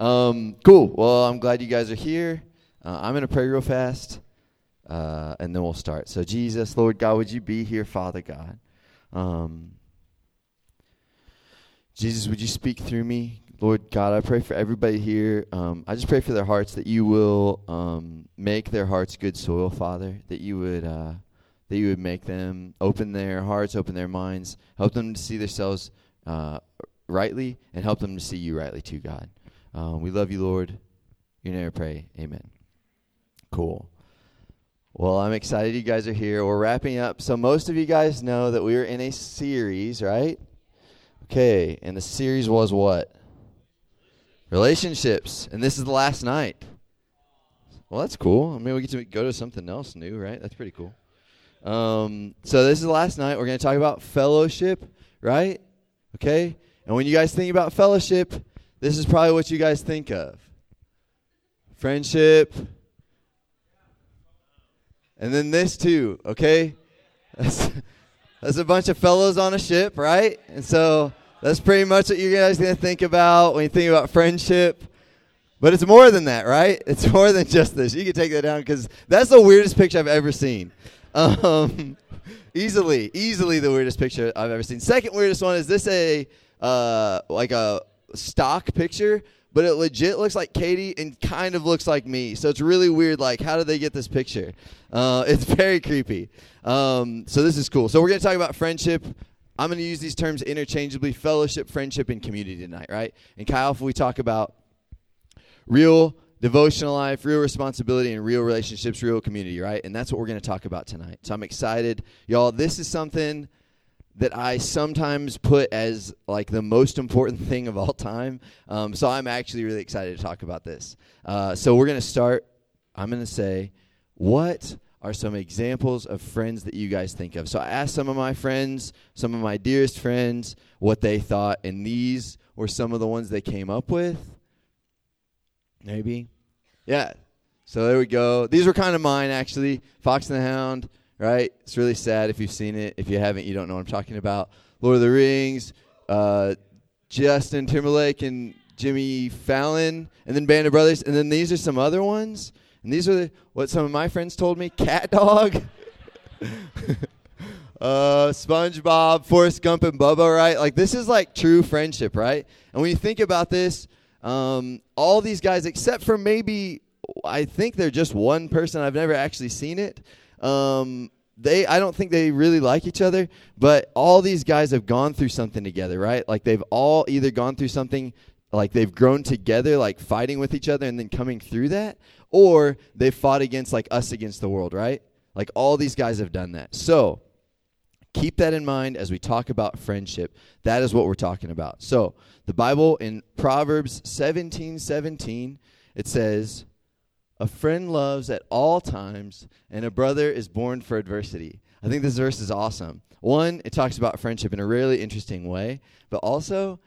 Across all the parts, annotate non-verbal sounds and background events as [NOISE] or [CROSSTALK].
Um, cool. Well, I'm glad you guys are here. Uh, I'm going to pray real fast, uh, and then we'll start. So, Jesus, Lord God, would you be here, Father God? Um, Jesus, would you speak through me? Lord God, I pray for everybody here. Um, I just pray for their hearts that you will um, make their hearts good soil, Father. That you would uh, that you would make them open their hearts, open their minds, help them to see themselves uh, rightly, and help them to see you rightly too, God. Um, we love you, Lord. You never pray. Amen. Cool. Well, I'm excited you guys are here. We're wrapping up. So most of you guys know that we were in a series, right? Okay, and the series was what? Relationships. And this is the last night. Well, that's cool. I mean, we get to go to something else new, right? That's pretty cool. Um, so this is the last night. We're going to talk about fellowship, right? Okay? And when you guys think about fellowship, this is probably what you guys think of. Friendship. And then this too, okay? That's, that's a bunch of fellows on a ship, right? And so that's pretty much what you guys to think about when you think about friendship. But it's more than that, right? [LAUGHS] It's more than just this. You can take that down because that's the weirdest picture I've ever seen. Um, [LAUGHS] easily, easily the weirdest picture I've ever seen. Second weirdest one is this a uh, like a stock picture, but it legit looks like Katie and kind of looks like me. So it's really weird. Like, how did they get this picture? Uh, [LAUGHS] it's very creepy. Um, so this is cool. So we're gonna talk about friendship. I'm going to use these terms interchangeably fellowship, friendship, and community tonight, right? And Kyle, if we talk about real devotional life, real responsibility, and real relationships, real community, right? And that's what we're going to talk about tonight. So I'm excited. Y'all, this is something that I sometimes put as like the most important [LAUGHS] thing of all time. Um, so I'm actually really excited to talk about this. Uh, so we're going to start. I'm going to say, what are some examples of friends that you guys think of. So I asked some of my friends, some of my dearest friends, what they thought, and these were some of the ones they came up with. Maybe. Yeah. So there we go. These were kind of mine, actually. Fox and the Hound, right? It's really sad if you've seen it. If you haven't, you don't know what I'm talking about. Lord of the Rings, uh, Justin Timberlake and Jimmy Fallon, and then Band of Brothers. And then these are some other ones. And these are the, what some of my friends told me CatDog, [LAUGHS] uh, SpongeBob, Forrest Gump, and Bubba, right? Like, this is like true friendship, right? And when you think about this, um, all these guys, except for maybe, I think they're just one person, I've never actually seen it. Um, they I don't think they really like each other, but all these guys have gone through something together, right? Like they've all either gone through something like they've grown together like fighting with each other and then coming through that or they fought against like us against the world, right? Like all these guys have done that. So keep that in mind as we talk about friendship. That is what we're talking about. So the Bible in Proverbs 17 17, it says, A friend loves at all times, and a brother is born for adversity. I think this verse is awesome. One, it talks about friendship in a really interesting way, but also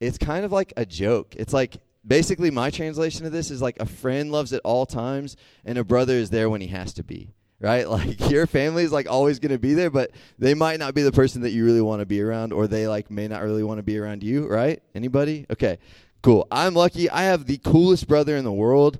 it's kind of like a joke. It's like basically my translation of this is like a friend loves at all times and a brother is there when he has to be right [LAUGHS] like your family is like always going to be there but they might not be the person that you really want to be around or they like may not really want to be around you right anybody okay cool i'm lucky i have the coolest brother in the world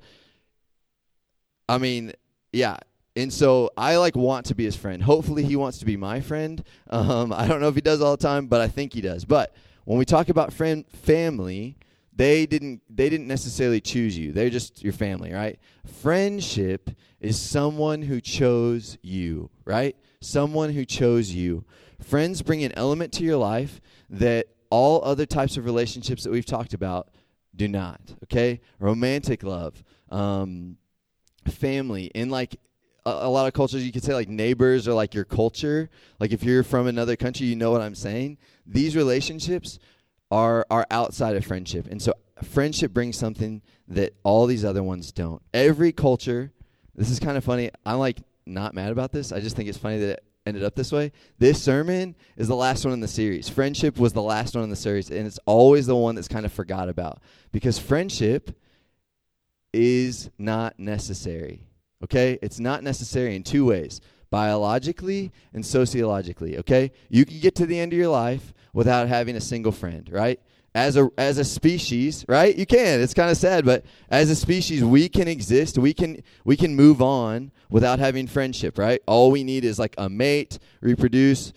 i mean yeah. And so i like want to be his friend. Hopefully he wants to be my friend. Um, i don't know if he does all the time but i think he does. But when we talk about friend family they didn't they didn't necessarily choose you. They're just your family right? Friendship is someone who chose you right? Someone who chose you. Friends bring an element to your life that all other types of relationships that we've talked about do not okay? Romantic love um, family in like a, a lot of cultures you could say like neighbors or like your culture like if you're from another country you know what i'm saying these relationships are are outside of friendship. And so friendship brings something that all these other ones don't. Every culture, this is kind of funny. I'm like not mad about this. I just think it's funny that it ended up this way. This sermon is the last one in the series. Friendship was the last one in the series, and it's always the one that's kind of forgot about because friendship is not necessary. Okay? It's not necessary in two ways biologically and sociologically. Okay? You can get to the end of your life without having a single friend, right? as a as a species, right? You can. It's kind of sad, but as a species, we can exist. We can we can move on without having friendship, right? All we need is like a mate, reproduce,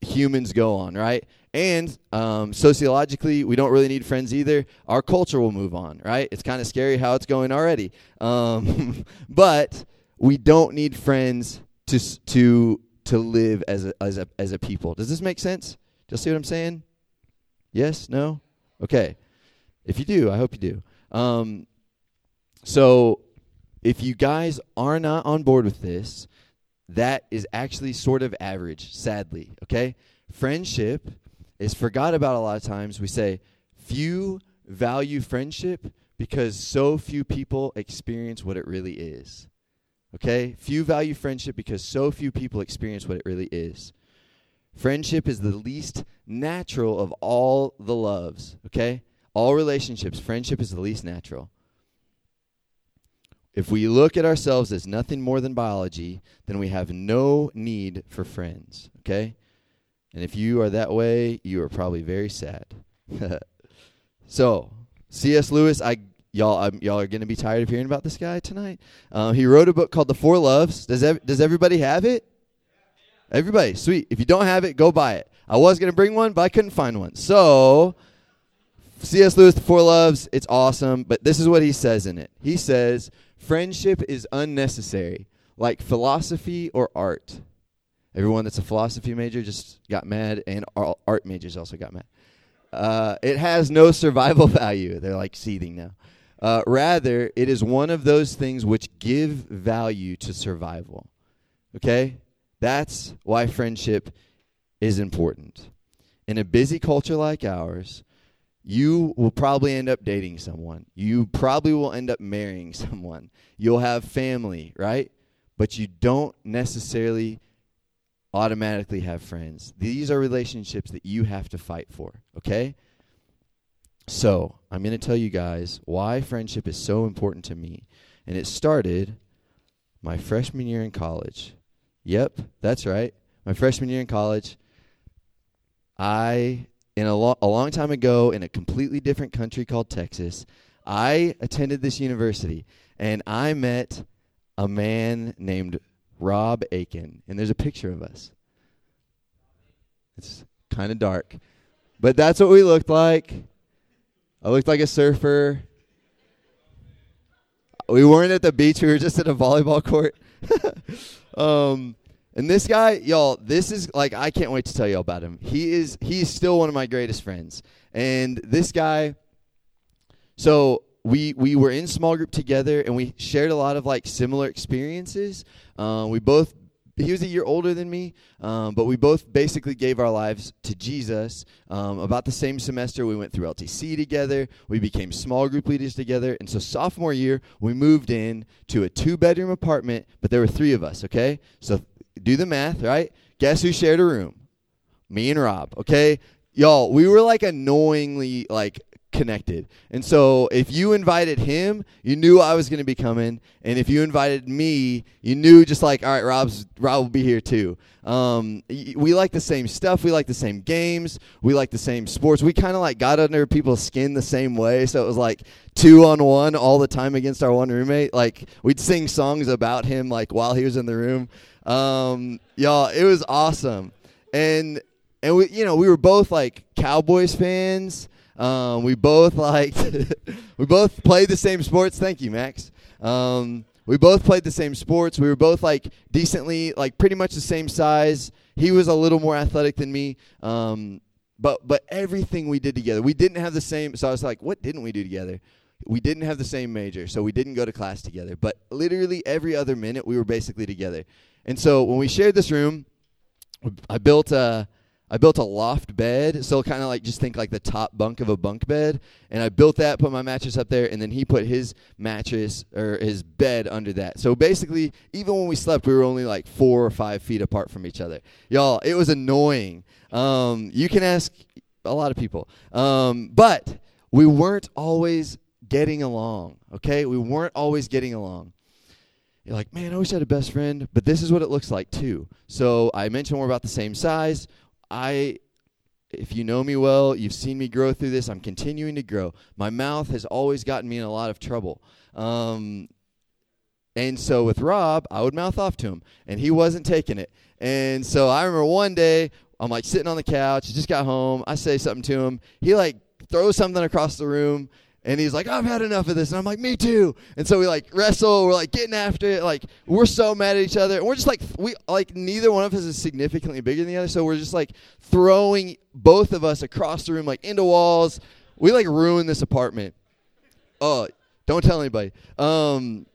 humans go on, right? And um, sociologically, we don't really need friends either. Our culture will move on, right? It's kind of scary how it's going already. Um, [LAUGHS] but we don't need friends to to to live as a, as a as a people. Does this make sense? Do you see what I'm saying? Yes? No? Okay. If you do, I hope you do. Um, so, if you guys are not on board with this, that is actually sort of average, sadly. Okay? Friendship is forgot about a lot of times. We say, few value friendship because so few people experience what it really is. Okay? Few value friendship because so few people experience what it really is. Friendship is the least natural of all the loves, okay? All relationships, friendship is the least natural. If we look at ourselves as nothing more than biology, then we have no need for friends, okay? And if you are that way, you are probably very sad. [LAUGHS] so, C.S. Lewis, I y'all I'm, y'all are going to be tired of hearing about this guy tonight. Uh, he wrote a book called The Four Loves. Does ev- does everybody have it? Everybody, sweet. If you don't have it, go buy it. I was going to bring one, but I couldn't find one. So, C.S. Lewis, The Four Loves, it's awesome, but this is what he says in it. He says, Friendship is unnecessary, like philosophy or art. Everyone that's a philosophy major just got mad, and art majors also got mad. Uh, it has no survival [LAUGHS] value. They're like seething now. Uh, rather, it is one of those things which give value to survival. Okay? That's why friendship is important. In a busy culture like ours, you will probably end up dating someone. You probably will end up marrying [LAUGHS] someone. You'll have family, right? But you don't necessarily automatically have friends. These are relationships that you have to fight for, okay? So, I'm going to tell you guys why friendship is so important to me. And it started my freshman year in college. Yep, that's right. My freshman year in college, I, in a, lo- a long time ago, in a completely different country called Texas, I attended this university and I met a man named Rob Aiken. And there's a picture of us. It's kind of dark. But that's what we looked like. I looked like a surfer. We weren't at the beach, we were just at a volleyball court. [LAUGHS] um, and this guy, y'all, this is like I can't wait to tell y'all about him. He is he's still one of my greatest friends. And this guy so we we were in small group together and we shared a lot of like similar experiences. Uh, we both he was a year older than me, um, but we both basically gave our lives to Jesus. Um, about the same semester, we went through LTC together. We became small group leaders together. And so, sophomore year, we moved in to a two bedroom apartment, but there were three of us, okay? So, do the math, right? Guess who shared a room? Me and Rob, okay? Y'all, we were like annoyingly like connected. And so if you invited him, you knew I was going to be coming, and if you invited me, you knew just like, all right, Rob's Rob will be here too. Um, we like the same stuff. We like the same games. We like the same sports. We kind of like got under people's skin the same way. So it was like two on one all the time against our one roommate. Like we'd sing songs about him like while he was in the room. Um, y'all, it was awesome. And and we you know we were both like Cowboys fans. Um, we both liked. [LAUGHS] we both played the same sports. Thank you, Max. Um, we both played the same sports. We were both like decently, like pretty much the same size. He was a little more athletic than me. Um, but but everything we did together, we didn't have the same. So I was like, what didn't we do together? We didn't have the same major, so we didn't go to class together. But literally every other minute, we were basically together. And so when we shared this room, I built a I built a loft bed, so kind of like just think like the top bunk of a bunk bed, and I built that, put my mattress up there, and then he put his mattress or his bed under that. So basically, even when we slept, we were only like four or five feet apart from each other. Y'all, it was annoying. Um, you can ask a lot of people, um, but we weren't always getting along. Okay, we weren't always getting along. You're like, man, I wish I had a best friend, but this is what it looks like too. So I mentioned we're about the same size. I if you know me well, you've seen me grow through this. I'm continuing to grow. My mouth has always gotten me in a lot of trouble. Um, and so with Rob, I would mouth off to him, and he wasn't taking it. And so I remember one day, I'm like sitting on the couch, just got home. I say something to him. He like throws something across the room, and he's like, I've had enough of this. And I'm like, me too. And so we like wrestle. We're like getting after it. Like we're so mad at each other. And we're just like, we like neither one of us is significantly bigger than the other. So we're just like throwing both of us across the room, like into walls. We like ruin this apartment. Oh, don't tell anybody. Um,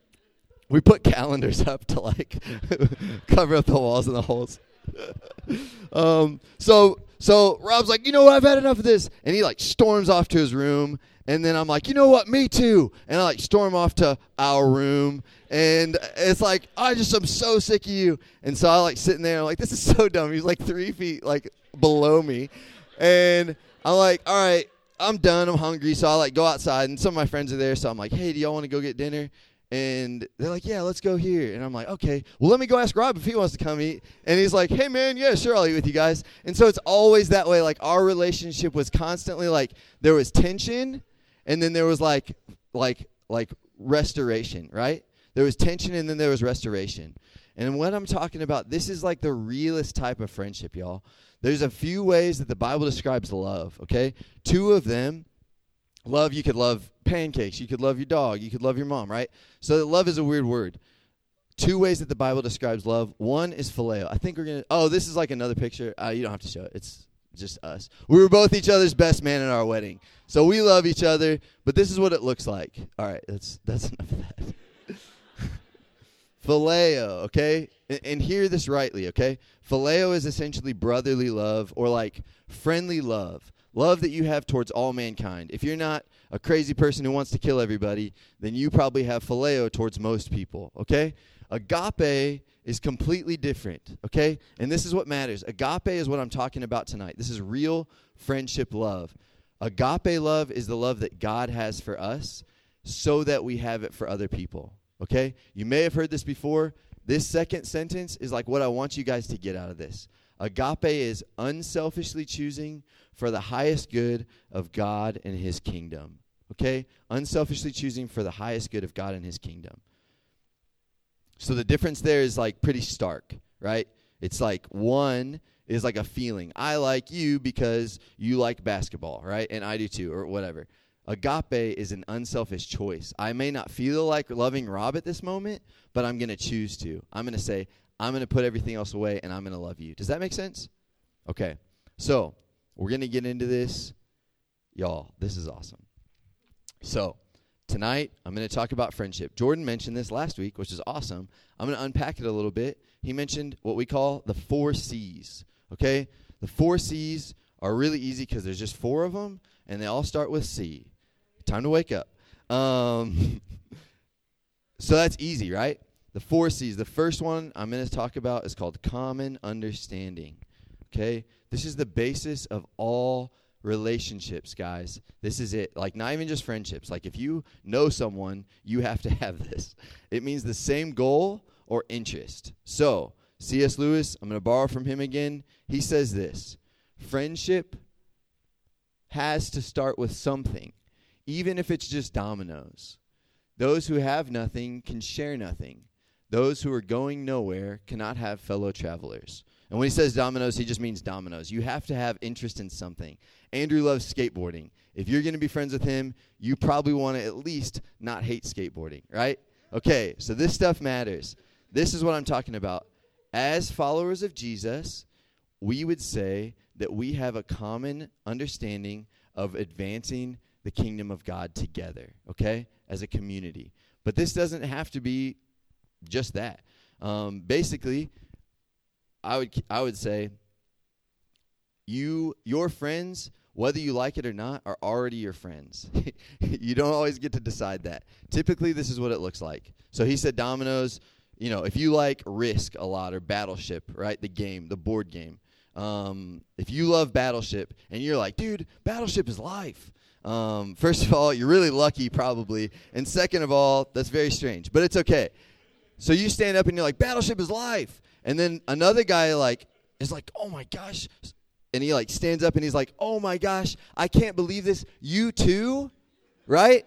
we put calendars up to like [LAUGHS] cover up the walls and the holes. [LAUGHS] um, so so Rob's like, you know what? I've had enough of this, and he like storms off to his room. And then I'm like, you know what? Me too. And I like storm off to our room. And it's like, I just am so sick of you. And so I like sitting there, I'm like, this is so dumb. He's like three feet like below me. And I'm like, all right, I'm done. I'm hungry. So I like go outside and some of my friends are there. So I'm like, hey, do y'all want to go get dinner? And they're like, yeah, let's go here. And I'm like, okay, well, let me go ask Rob if he wants to come eat. And he's like, hey, man, yeah, sure, I'll eat with you guys. And so it's always that way. Like, our relationship was constantly like, there was tension, and then there was like, like, like restoration, right? There was tension, and then there was restoration. And what I'm talking about, this is like the realest type of friendship, y'all. There's a few ways that the Bible describes love, okay? Two of them Love, you could love pancakes. You could love your dog. You could love your mom, right? So love is a weird word. Two ways that the Bible describes love. One is phileo. I think we're to. Oh, this is like another picture. Uh, you don't have to show it. It's just us. We were both each other's best man in our wedding. So we love each other, but this is what it looks like. All right, that's that's [LAUGHS] enough of that. phileo, okay? And, and hear this rightly, okay? Phileo is essentially brotherly love or like friendly love love that you have towards all mankind. If you're not a crazy person who wants to kill everybody, then you probably have phileo towards most people, okay? Agape is completely different, okay? And this is what matters. Agape is what I'm talking about tonight. This is real friendship love. Agape love is the love that God has for us so that we have it for other people, okay? You may have heard this before. This second sentence is like what I want you guys to get out of this. Agape is unselfishly choosing for the highest good of God and his kingdom. Okay? Unselfishly choosing for the highest good of God and his kingdom. So the difference there is like pretty stark, right? It's like one is like a feeling. I like you because you like basketball, right? And I do too, or whatever. Agape is an unselfish choice. I may not feel like loving Rob at this moment, but I'm going to choose to. I'm going to say, I'm going to put everything else away and I'm going to love you. Does that make sense? Okay. So, we're going to get into this. Y'all, this is awesome. So, tonight I'm going to talk about friendship. Jordan mentioned this last week, which is awesome. I'm going to unpack it a little bit. He mentioned what we call the four C's. Okay? The four C's are really easy because there's just four of them, and they all start with C. Time to wake up. Um, [LAUGHS] so that's easy, right? The four C's. The first one I'm going to talk about is called common understanding. Okay? This is the basis of all relationships, guys. This is it. Like, not even just friendships. Like, if you know someone, you have to have this. It means the same goal or interest. So, C.S. Lewis, I'm going to borrow from him again. He says this Friendship has to start with something, even if it's just dominoes. Those who have nothing can share nothing. Those who are going nowhere cannot have fellow travelers. And when he says dominoes, he just means dominoes. You have to have interest in something. Andrew loves skateboarding. If you're going to be friends with him, you probably want to at least not hate skateboarding, right? Okay, so this stuff matters. This is what I'm talking about. As followers of Jesus, we would say that we have a common understanding of advancing the kingdom of God together, okay, as a community. But this doesn't have to be just that. Um, basically, I would I would say you your friends whether you like it or not are already your friends. [LAUGHS] you don't always get to decide that. Typically this is what it looks like. So he said dominoes, you know, if you like Risk a lot or Battleship, right? The game, the board game. Um, if you love Battleship and you're like, dude, Battleship is life. Um, first of all, you're really lucky, probably. And second of all, that's very strange, but it's okay. So you stand up and you're like, Battleship is life. And then another guy like is like, "Oh my gosh." and he like stands up and he's like, "Oh my gosh, I can't believe this. You too?" Right?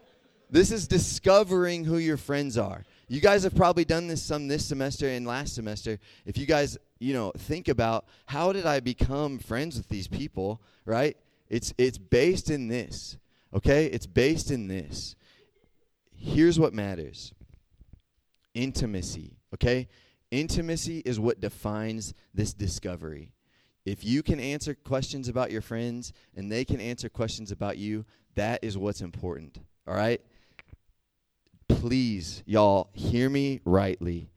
This is discovering who your friends are. You guys have probably done this some this semester and last semester. If you guys, you know, think about how did I become friends with these people, right? It's it's based in this. Okay? It's based in this. Here's what matters. Intimacy, okay? Intimacy is what defines this discovery. If you can answer questions about your friends and they can answer questions about you, that is what's important. All right? Please, y'all, hear me rightly.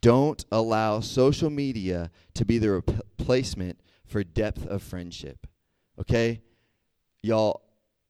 Don't allow social media to be the replacement for depth of friendship. Okay? Y'all,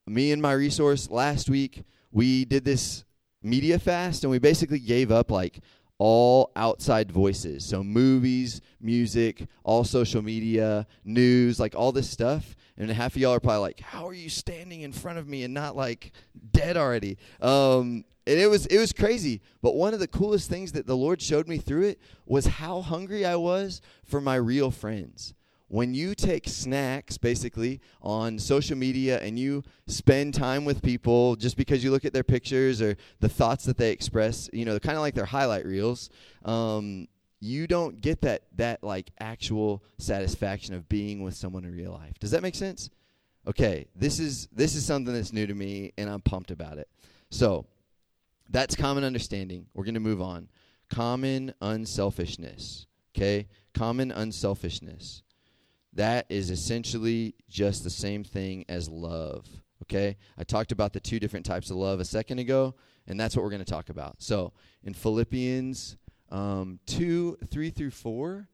me and my resource last week, we did this media fast and we basically gave up like all outside voices. So movies, music, all social media, news, like all this stuff. And half of y'all are probably like, "How are you standing in front of me and not like dead already?" Um, and it was it was crazy. But one of the coolest things that the Lord showed me through it was how hungry I was for my real friends when you take snacks basically on social media and you spend time with people just because you look at their pictures or the thoughts that they express, you know, kind of like their highlight reels, um, you don't get that that like actual satisfaction of being with someone in real life. Does that make sense? Okay, this is this is something that's new to me and I'm pumped about it. So, that's common understanding. We're going to move on. Common unselfishness. Okay? Common unselfishness that is essentially just the same thing as love. Okay? I talked about the two different types of love a second ago, and that's what we're going to talk about. So, in Philippians um, 2 3 through 4,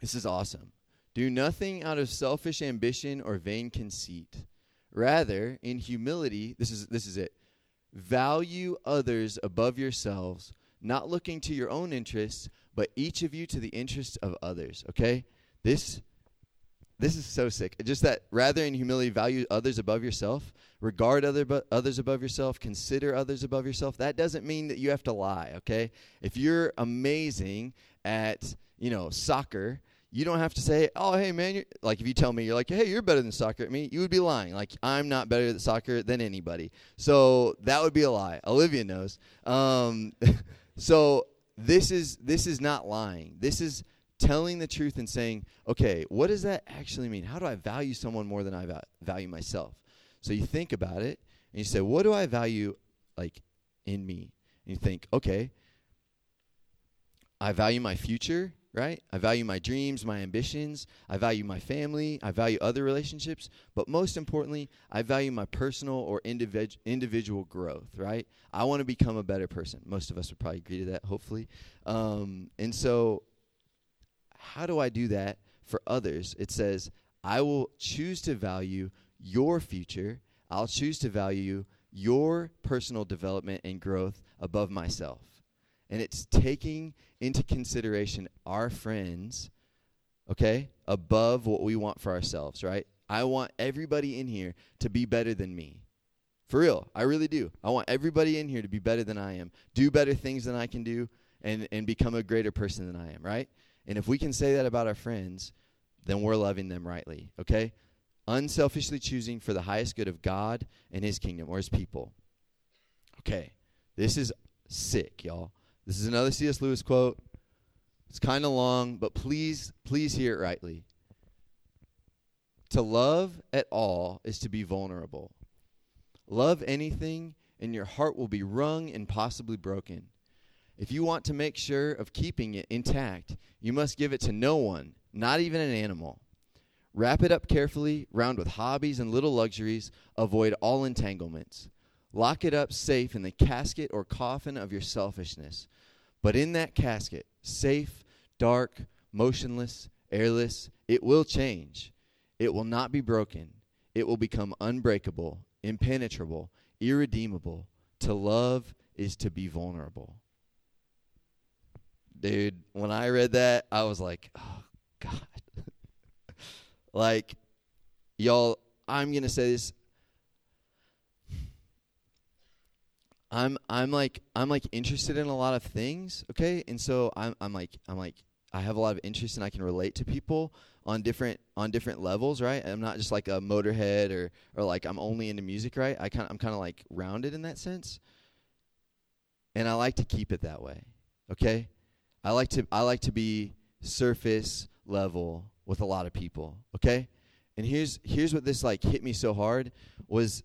this is awesome. Do nothing out of selfish ambition or vain conceit. Rather, in humility, this is, this is it. Value others above yourselves, not looking to your own interests, but each of you to the interests of others. Okay? This this is so sick. Just that rather in humility value others above yourself, regard other bu- others above yourself, consider others above yourself. That doesn't mean that you have to lie, okay? If you're amazing at, you know, soccer, you don't have to say, "Oh, hey man," like if you tell me you're like, "Hey, you're better than soccer at me," you would be lying. Like I'm not better at soccer than anybody. So that would be a lie. Olivia knows. Um, [LAUGHS] so this is this is not lying. This is telling the truth and saying, okay, what does that actually mean? How do I value someone more than I va- value myself? So you think about it and you say, what do I value like in me? And you think, okay, I value my future, right? I value my dreams, my ambitions. I value my family. I value other relationships. But most importantly, I value my personal or individ- individual growth, right? I want to become a better person. Most of us would probably agree to that, hopefully. Um, and so how do I do that for others? It says, I will choose to value your future. I'll choose to value your personal development and growth above myself. And it's taking into consideration our friends, okay, above what we want for ourselves, right? I want everybody in here to be better than me. For real, I really do. I want everybody in here to be better than I am, do better things than I can do, and, and become a greater person than I am, right? And if we can say that about our friends, then we're loving them rightly, okay? Unselfishly choosing for the highest good of God and his kingdom or his people. Okay, this is sick, y'all. This is another C.S. Lewis quote. It's kind of long, but please, please hear it rightly. To love at all is to be vulnerable. Love anything, and your heart will be wrung and possibly broken. If you want to make sure of keeping it intact, you must give it to no one, not even an animal. Wrap it up carefully, round with hobbies and little luxuries. Avoid all entanglements. Lock it up safe in the casket or coffin of your selfishness. But in that casket, safe, dark, motionless, airless, it will change. It will not be broken. It will become unbreakable, impenetrable, irredeemable. To love is to be vulnerable dude, when I read that, I was like, oh, God. [LAUGHS] like, y'all, I'm going to say this. I'm I'm like I'm like interested in a lot of things, okay? And so I'm I'm like I'm like I have a lot of interest and I can relate to people on different on different levels, right? I'm not just like a motorhead or or like I'm only into music, right? I kind I'm kind of like rounded in that sense. And I like to keep it that way. Okay? I like to I like to be surface level with a lot of people, okay? And here's here's what this like hit me so hard was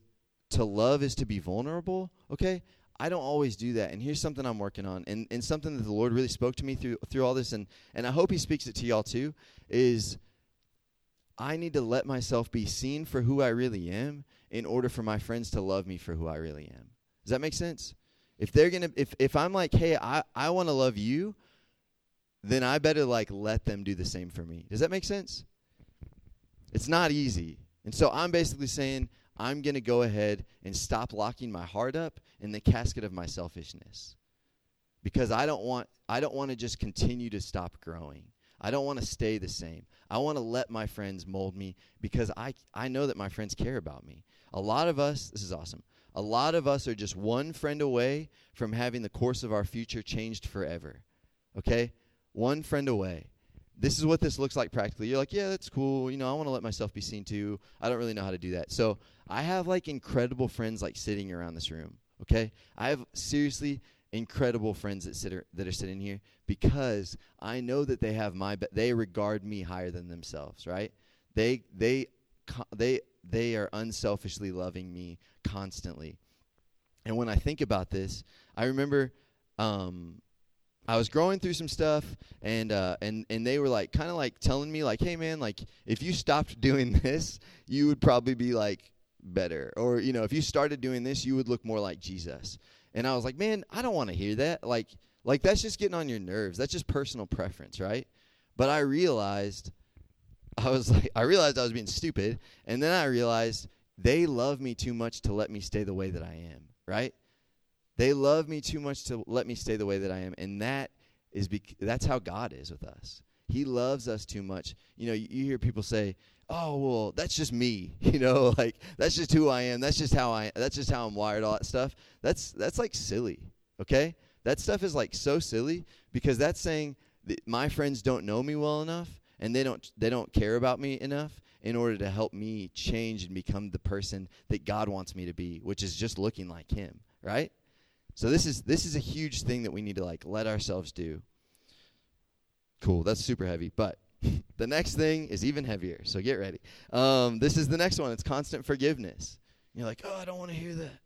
to love is to be vulnerable, okay? I don't always do that. And here's something I'm working on and, and something that the Lord really spoke to me through through all this and, and I hope he speaks it to y'all too, is I need to let myself be seen for who I really am in order for my friends to love me for who I really am. Does that make sense? If they're gonna if, if I'm like, hey, I, I wanna love you, then I better like let them do the same for me. Does that make sense? It's not easy. And so I'm basically saying I'm going to go ahead and stop locking my heart up in the casket of my selfishness. Because I don't want I don't want to just continue to stop growing. I don't want to stay the same. I want to let my friends mold me because I I know that my friends care about me. A lot of us, this is awesome. A lot of us are just one friend away from having the course of our future changed forever. Okay? One friend away this is what this looks like practically. You're like, yeah, that's cool. You know, I want to let myself be seen too. I don't really know how to do that. So I have like incredible friends like sitting around this room. Okay, I have seriously incredible friends that sit that are sitting here because I know that they have my be- they regard me higher than themselves. Right? They they they they are unselfishly loving me constantly. And when I think about this, I remember um, I was growing through some stuff, and uh, and and they were like, kind of like telling me, like, hey man, like if you stopped [LAUGHS] doing this, you would probably be like better, or you know, if you started doing this, you would look more like Jesus. And I was like, man, I don't want to hear that. Like, like that's just getting on your nerves. That's just personal preference, right? But I realized, I was [LAUGHS] like, I realized I was being stupid, and then I realized they love me too much to let me stay the way that I am, right? They love me too much to let me stay the way that I am, and that is bec- that's how God is with us. He loves us too much. You know, you, you hear people say, "Oh, well, that's just me." [LAUGHS] You know, like that's just who I am. That's just how I. That's just how I'm wired. All that stuff. That's that's like silly. Okay, that stuff is like so silly because that's saying that my friends don't know me well enough and they don't they don't care about me enough in order to help me change and become the person that God wants me to be, which is just looking like Him. Right? So this is this is a huge thing that we need to like let ourselves do. Cool, that's super heavy, but [LAUGHS] the next thing is even heavier. So get ready. Um, this is the next one. It's constant forgiveness. You're like, oh, I don't want to hear that.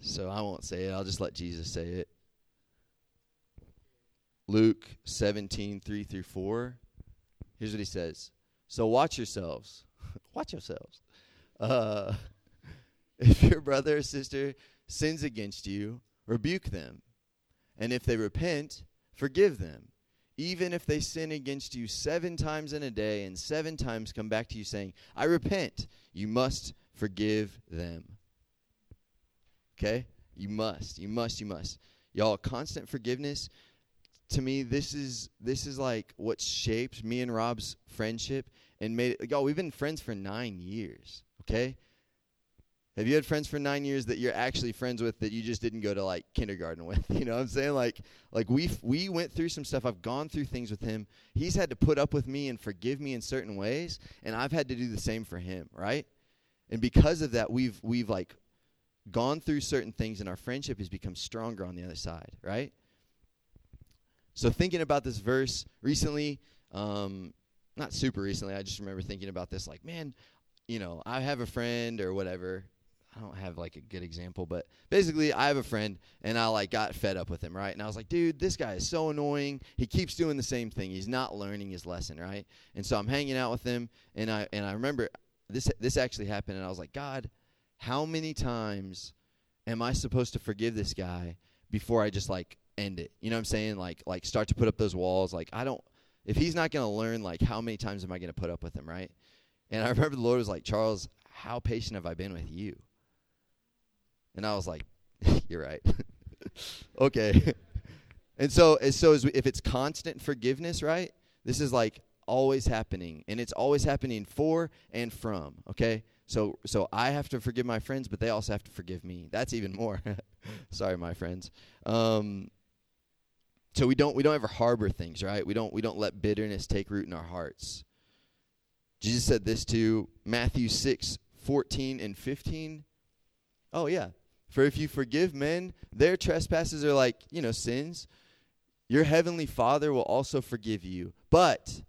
So I won't say it. I'll just let Jesus say it. Luke 17, 3 through 4. Here's what he says. So watch yourselves. [LAUGHS] watch yourselves. Uh, [LAUGHS] if your brother or sister sins against you, rebuke them. And if they repent, forgive them. Even if they sin against you seven times in a day and seven times come back to you saying, I repent, you must forgive them. Okay? You must. You must. You must. Y'all, constant forgiveness to me this is this is like what shaped me and Rob's friendship and made it y'all we've been friends for 9 years okay have you had friends for nine years that you're actually friends with that you just didn't go to like kindergarten [LAUGHS] with? You know what I'm saying? Like, like we we went through some stuff. I've gone through things with him. He's had to put up with me and forgive me in certain ways, and I've had to do the same for him, right? And because of that, we've we've like gone through certain things, and our friendship has become stronger on the other side, right? So thinking about this verse recently, um, not super recently, I just remember thinking about this, like, man, you know, I have a friend or whatever I don't have like a good example, but basically I have a friend and I like got fed up with him, right? And I was like, dude, this guy is so annoying. He keeps doing the same thing. He's not learning his lesson, right? And so I'm hanging out with him and I and I remember this this actually happened and I was like, God, how many times am I supposed to forgive this guy before I just like end it? You know what I'm saying? Like like start to put up those walls. Like I don't if he's not going to learn, like how many times am I going to put up with him, right? And I remember the Lord was like, Charles, how patient have I been with you? And I was like, [LAUGHS] you're right. [LAUGHS] okay. [LAUGHS] and so, so as we, if it's constant forgiveness, right? This is like always happening, and it's always happening for and from. Okay. So, so I have to forgive my friends, but they also have to forgive me. That's even more. Sorry, my friends. Um, So we don't we don't ever harbor things, right? We don't we don't let bitterness take root in our hearts. Jesus said this to Matthew 6, 14 and 15. Oh yeah. For if you forgive men their trespasses are like, you know, sins, your heavenly Father will also forgive you. But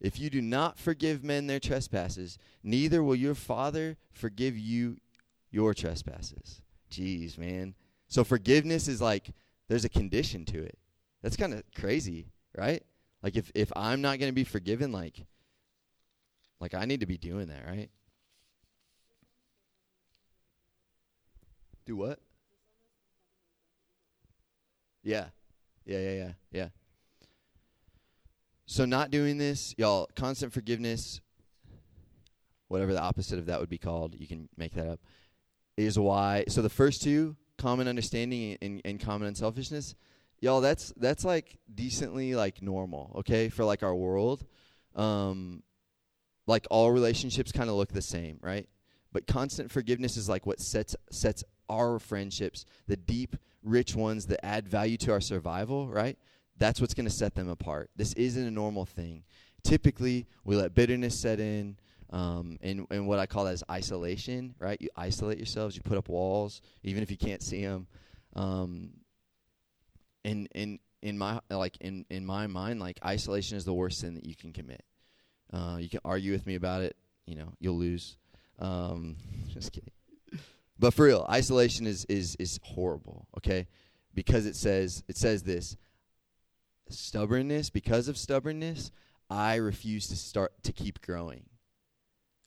if you do not forgive men their trespasses, neither will your Father forgive you your trespasses. Jeez, man. So forgiveness is like there's a condition to it. That's kind of crazy, right? Like if if I'm not going to be forgiven like like I need to be doing that, right? Do what? Yeah. Yeah, yeah, yeah. Yeah. So not doing this, y'all, constant forgiveness, whatever the opposite of that would be called, you can make that up, is why. So the first two, common understanding and, and common unselfishness, y'all, that's that's like decently like normal, okay, for like our world. Um, like all relationships kind of look the same, right? But constant forgiveness is like what sets sets our friendships, the deep, rich ones that add value to our survival, right? That's what's going to set them apart. This isn't a normal thing. Typically, we let bitterness set in, um, and, and what I call that is isolation, right? You isolate yourselves, you put up walls, even if you can't see them. Um, and in in my like in in my mind, like isolation is the worst sin that you can commit. Uh, you can argue with me about it, you know, you'll lose. Um, [LAUGHS] just kidding. But for real, isolation is is is horrible. Okay, because it says it says this stubbornness. Because of stubbornness, I refuse to start to keep growing.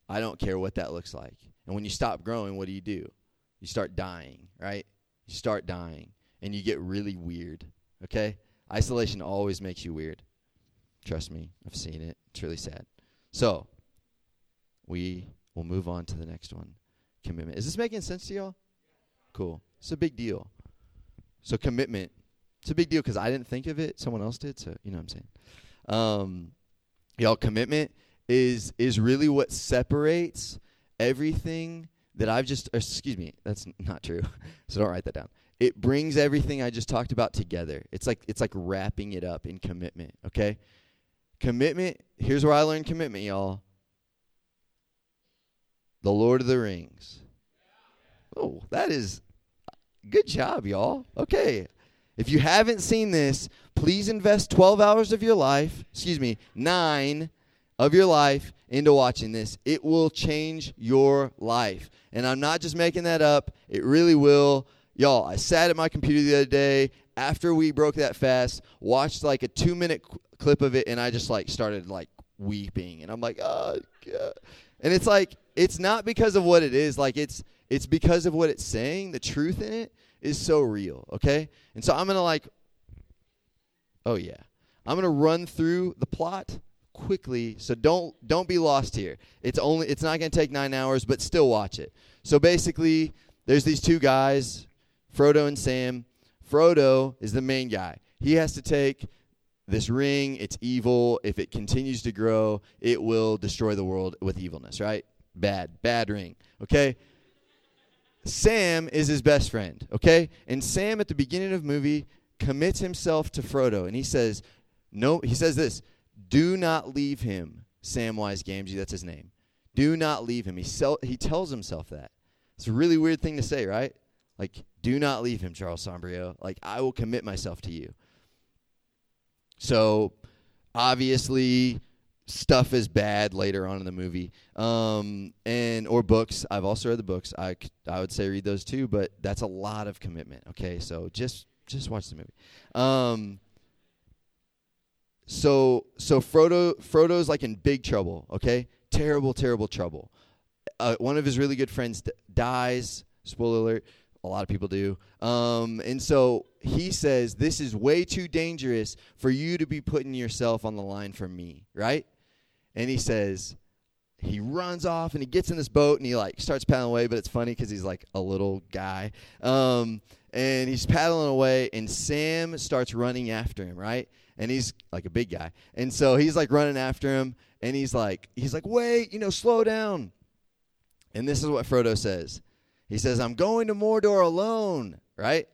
I don't care what that looks like. And when you stop growing, what do you do? You start dying, right? You start dying, and you get really weird. Okay, isolation always makes you weird. Trust me, I've seen it. It's really sad. So, we will move on to the next one commitment. Is this making sense to y'all? Cool. It's a big deal. So commitment. It's a big deal because I didn't think of it. Someone else did. So you know what I'm saying. Um, y'all, commitment is is really what separates everything that I've just. excuse me. That's not true. [LAUGHS] so don't write that down. It brings everything I just talked about together. It's like it's like wrapping it up in commitment. Okay. Commitment. Here's where I learned commitment, y'all. The Lord of the Rings. Oh, that is good job, y'all. Okay. If you haven't seen this, please invest 12 hours of your life, excuse me, 9 of your life into watching this. It will change your life. And I'm not just making that up. It really will. Y'all, I sat at my computer the other day after we broke that fast, watched like a 2-minute clip of it and I just like started like weeping and I'm like, "Oh, God. And it's like it's not because of what it is, like it's it's because of what it's saying. The truth in it is so real, okay? And so I'm going to like Oh yeah. I'm going to run through the plot quickly, so don't don't be lost here. It's only it's not going to take 9 hours, but still watch it. So basically, there's these two guys, Frodo and Sam. Frodo is the main guy. He has to take this ring, it's evil. If it continues to grow, it will destroy the world with evilness, right? Bad, bad ring, okay? Sam is his best friend, okay? And Sam at the beginning of movie commits himself to Frodo and he says, No, he says this, do not leave him, Samwise Gamgee, that's his name. Do not leave him. He sell, he tells himself that. It's a really weird thing to say, right? Like, do not leave him, Charles Sombrio. Like, I will commit myself to you. So obviously stuff is bad later on in the movie. Um, and or books. I've also read the books. I, I would say read those too but that's a lot of commitment okay? So just just watch the movie. Um, so so frodo frodo's like in big trouble okay? Terrible terrible trouble. Uh, one of his really good friends d- dies. Spoiler alert a lot of people do. Um, and so he says, This is way too dangerous for you to be putting yourself on the line for me, right? And he says, he runs off and he gets in this boat and he like starts paddling away, but it's funny because he's like a little guy. Um, and he's paddling away, and Sam starts running after him, right? And he's like a big guy, and so he's like running after him, and he's like, he's like, wait, you know, slow down. And this is what Frodo says. He says, I'm going to Mordor alone, right?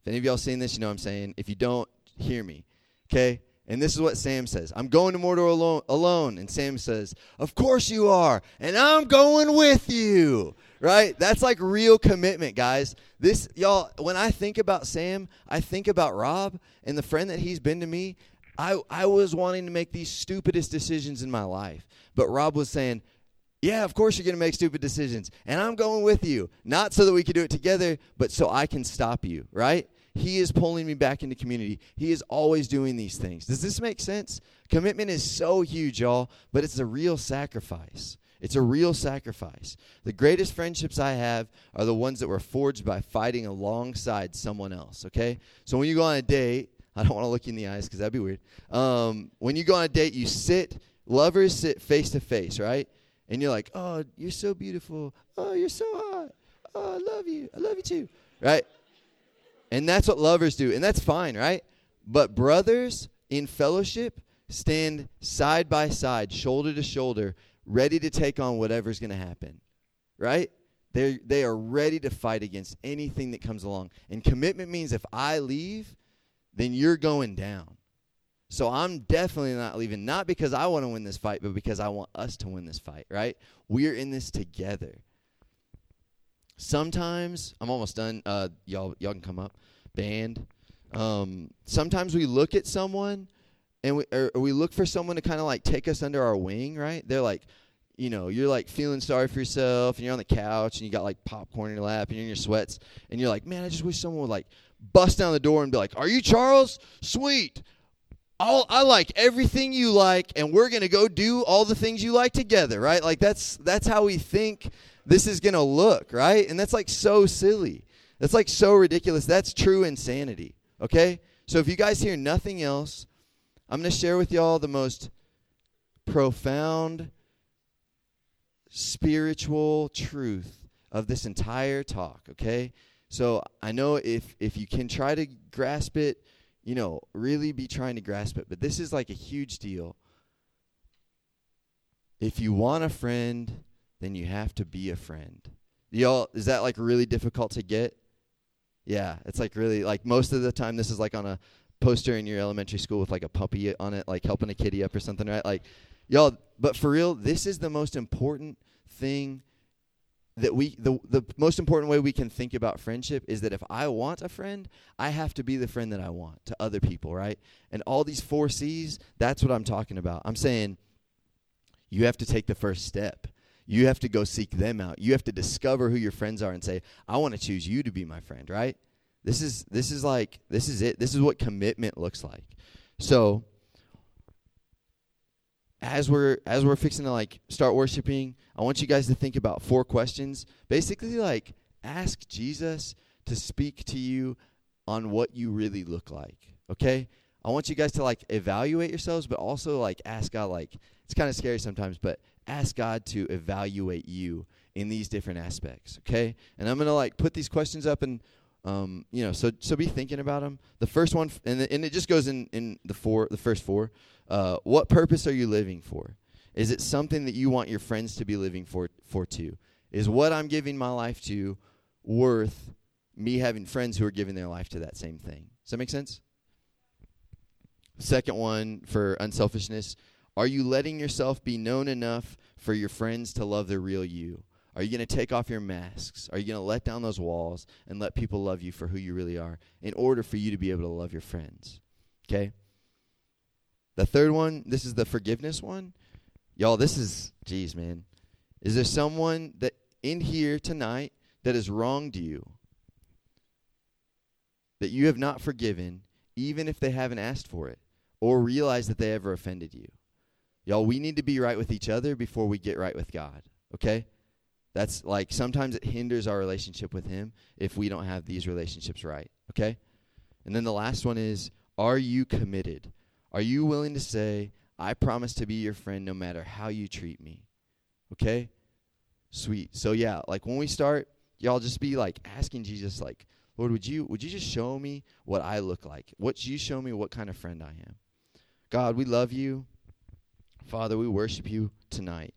If any of y'all seen this, you know what I'm saying. If you don't, hear me. Okay? And this is what Sam says I'm going to Mordor alone, alone. And Sam says, Of course you are. And I'm going with you. Right? That's like real commitment, guys. This, y'all, when I think about Sam, I think about Rob and the friend that he's been to me. I, I was wanting to make these stupidest decisions in my life. But Rob was saying, yeah, of course you're going to make stupid decisions. And I'm going with you. Not so that we can do it together, but so I can stop you, right? He is pulling me back into community. He is always doing these things. Does this make sense? Commitment is so huge, y'all, but it's a real sacrifice. It's a real sacrifice. The greatest friendships I have are the ones that were forged by fighting alongside someone else, okay? So when you go on a date, I don't want to look you in the eyes because that'd be weird. Um, when you go on a date, you sit, lovers sit face to face, right? And you're like, oh, you're so beautiful. Oh, you're so hot. Oh, I love you. I love you too, right? And that's what lovers do. And that's fine, right? But brothers in fellowship stand side by side, shoulder to shoulder, ready to take on whatever's going to happen, right? They they are ready to fight against anything that comes along. And commitment means if I leave, then you're going down. So I'm definitely not leaving, not because I want to win this fight, but because I want us to win this fight, right? We're in this together. Sometimes I'm almost done. Uh, y'all, y'all can come up, band. Um, sometimes we look at someone, and we or, we look for someone to kind of like take us under our wing, right? They're like, you know, you're like feeling sorry for yourself, and you're on the couch, and you got like popcorn in your lap, and you're in your sweats, and you're like, man, I just wish someone would like bust down the door and be like, "Are you Charles? Sweet." All, I like everything you like, and we're gonna go do all the things you like together, right? Like that's that's how we think this is gonna look, right? And that's like so silly. That's like so ridiculous. That's true insanity. Okay? So if you guys hear nothing else, I'm gonna share with y'all the most profound spiritual truth of this entire talk, okay? So I know if if you can try to grasp it, you know, really be trying to grasp it. But this is like a huge deal. If you want a friend, then you have to be a friend. Y'all, is that like really difficult to get? Yeah, it's like really like most of the time this is like on a poster in your elementary school with like a puppy on it, like helping a kitty up or something, right? Like, y'all, but for real, this is the most important thing that we the the most important way we can think about friendship is that if I want a friend, I have to be the friend that I want to other people, right? And all these four C's, that's what I'm talking about. I'm saying you have to take the first step. You have to go seek them out. You have to discover who your friends are and say, "I want to choose you to be my friend," right? This is this is like this is it. This is what commitment looks like. So, as we're as we're fixing to like start worshiping, I want you guys to think about four questions. Basically like ask Jesus to speak to you on what you really look like. Okay? I want you guys to like evaluate yourselves but also like ask God like it's kind of scary sometimes, but ask God to evaluate you in these different aspects, okay? And I'm to like put these questions up and um, you know, so so be thinking about them. The first one, and and it just goes in in the four, the first four. Uh, what purpose are you living for? Is it something that you want your friends to be living for for too? Is what I'm giving my life to worth me having friends who are giving their life to that same thing? Does that make sense? Second one for unselfishness. Are you letting yourself be known enough for your friends to love the real you? Are you going to take off your masks? Are you going to let down those walls and let people love you for who you really are in order for you to be able to love your friends? Okay? The third one, this is the forgiveness one. Y'all, this is, geez, man. Is there someone that in here tonight that has wronged you? That you have not forgiven, even if they haven't asked for it, or realized that they ever offended you? Y'all, we need to be right with each other before we get right with God, okay? That's like sometimes it hinders our relationship with Him if we don't have these relationships right. Okay? And then the last one is Are you committed? Are you willing to say, I promise to be your friend no matter how you treat me? Okay? Sweet. So yeah, like when we start, y'all just be like asking Jesus, like, Lord, would you would you just show me what I look like? Would you show me what kind of friend I am? God, we love you. Father, we worship you tonight.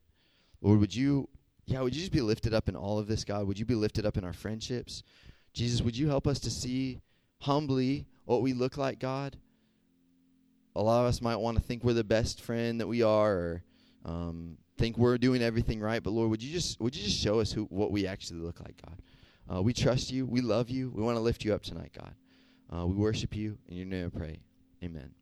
Lord, would you yeah, would you just be lifted up in all of this, God? Would you be lifted up in our friendships? Jesus, would you help us to see humbly what we look like, God? A lot of us might want to think we're the best friend that we are, or um, think we're doing everything right. But Lord, would you just would you just show us who what we actually look like, God? Uh, we trust you. We love you. We want to lift you up tonight, God. Uh, we worship you. In your name I pray. Amen.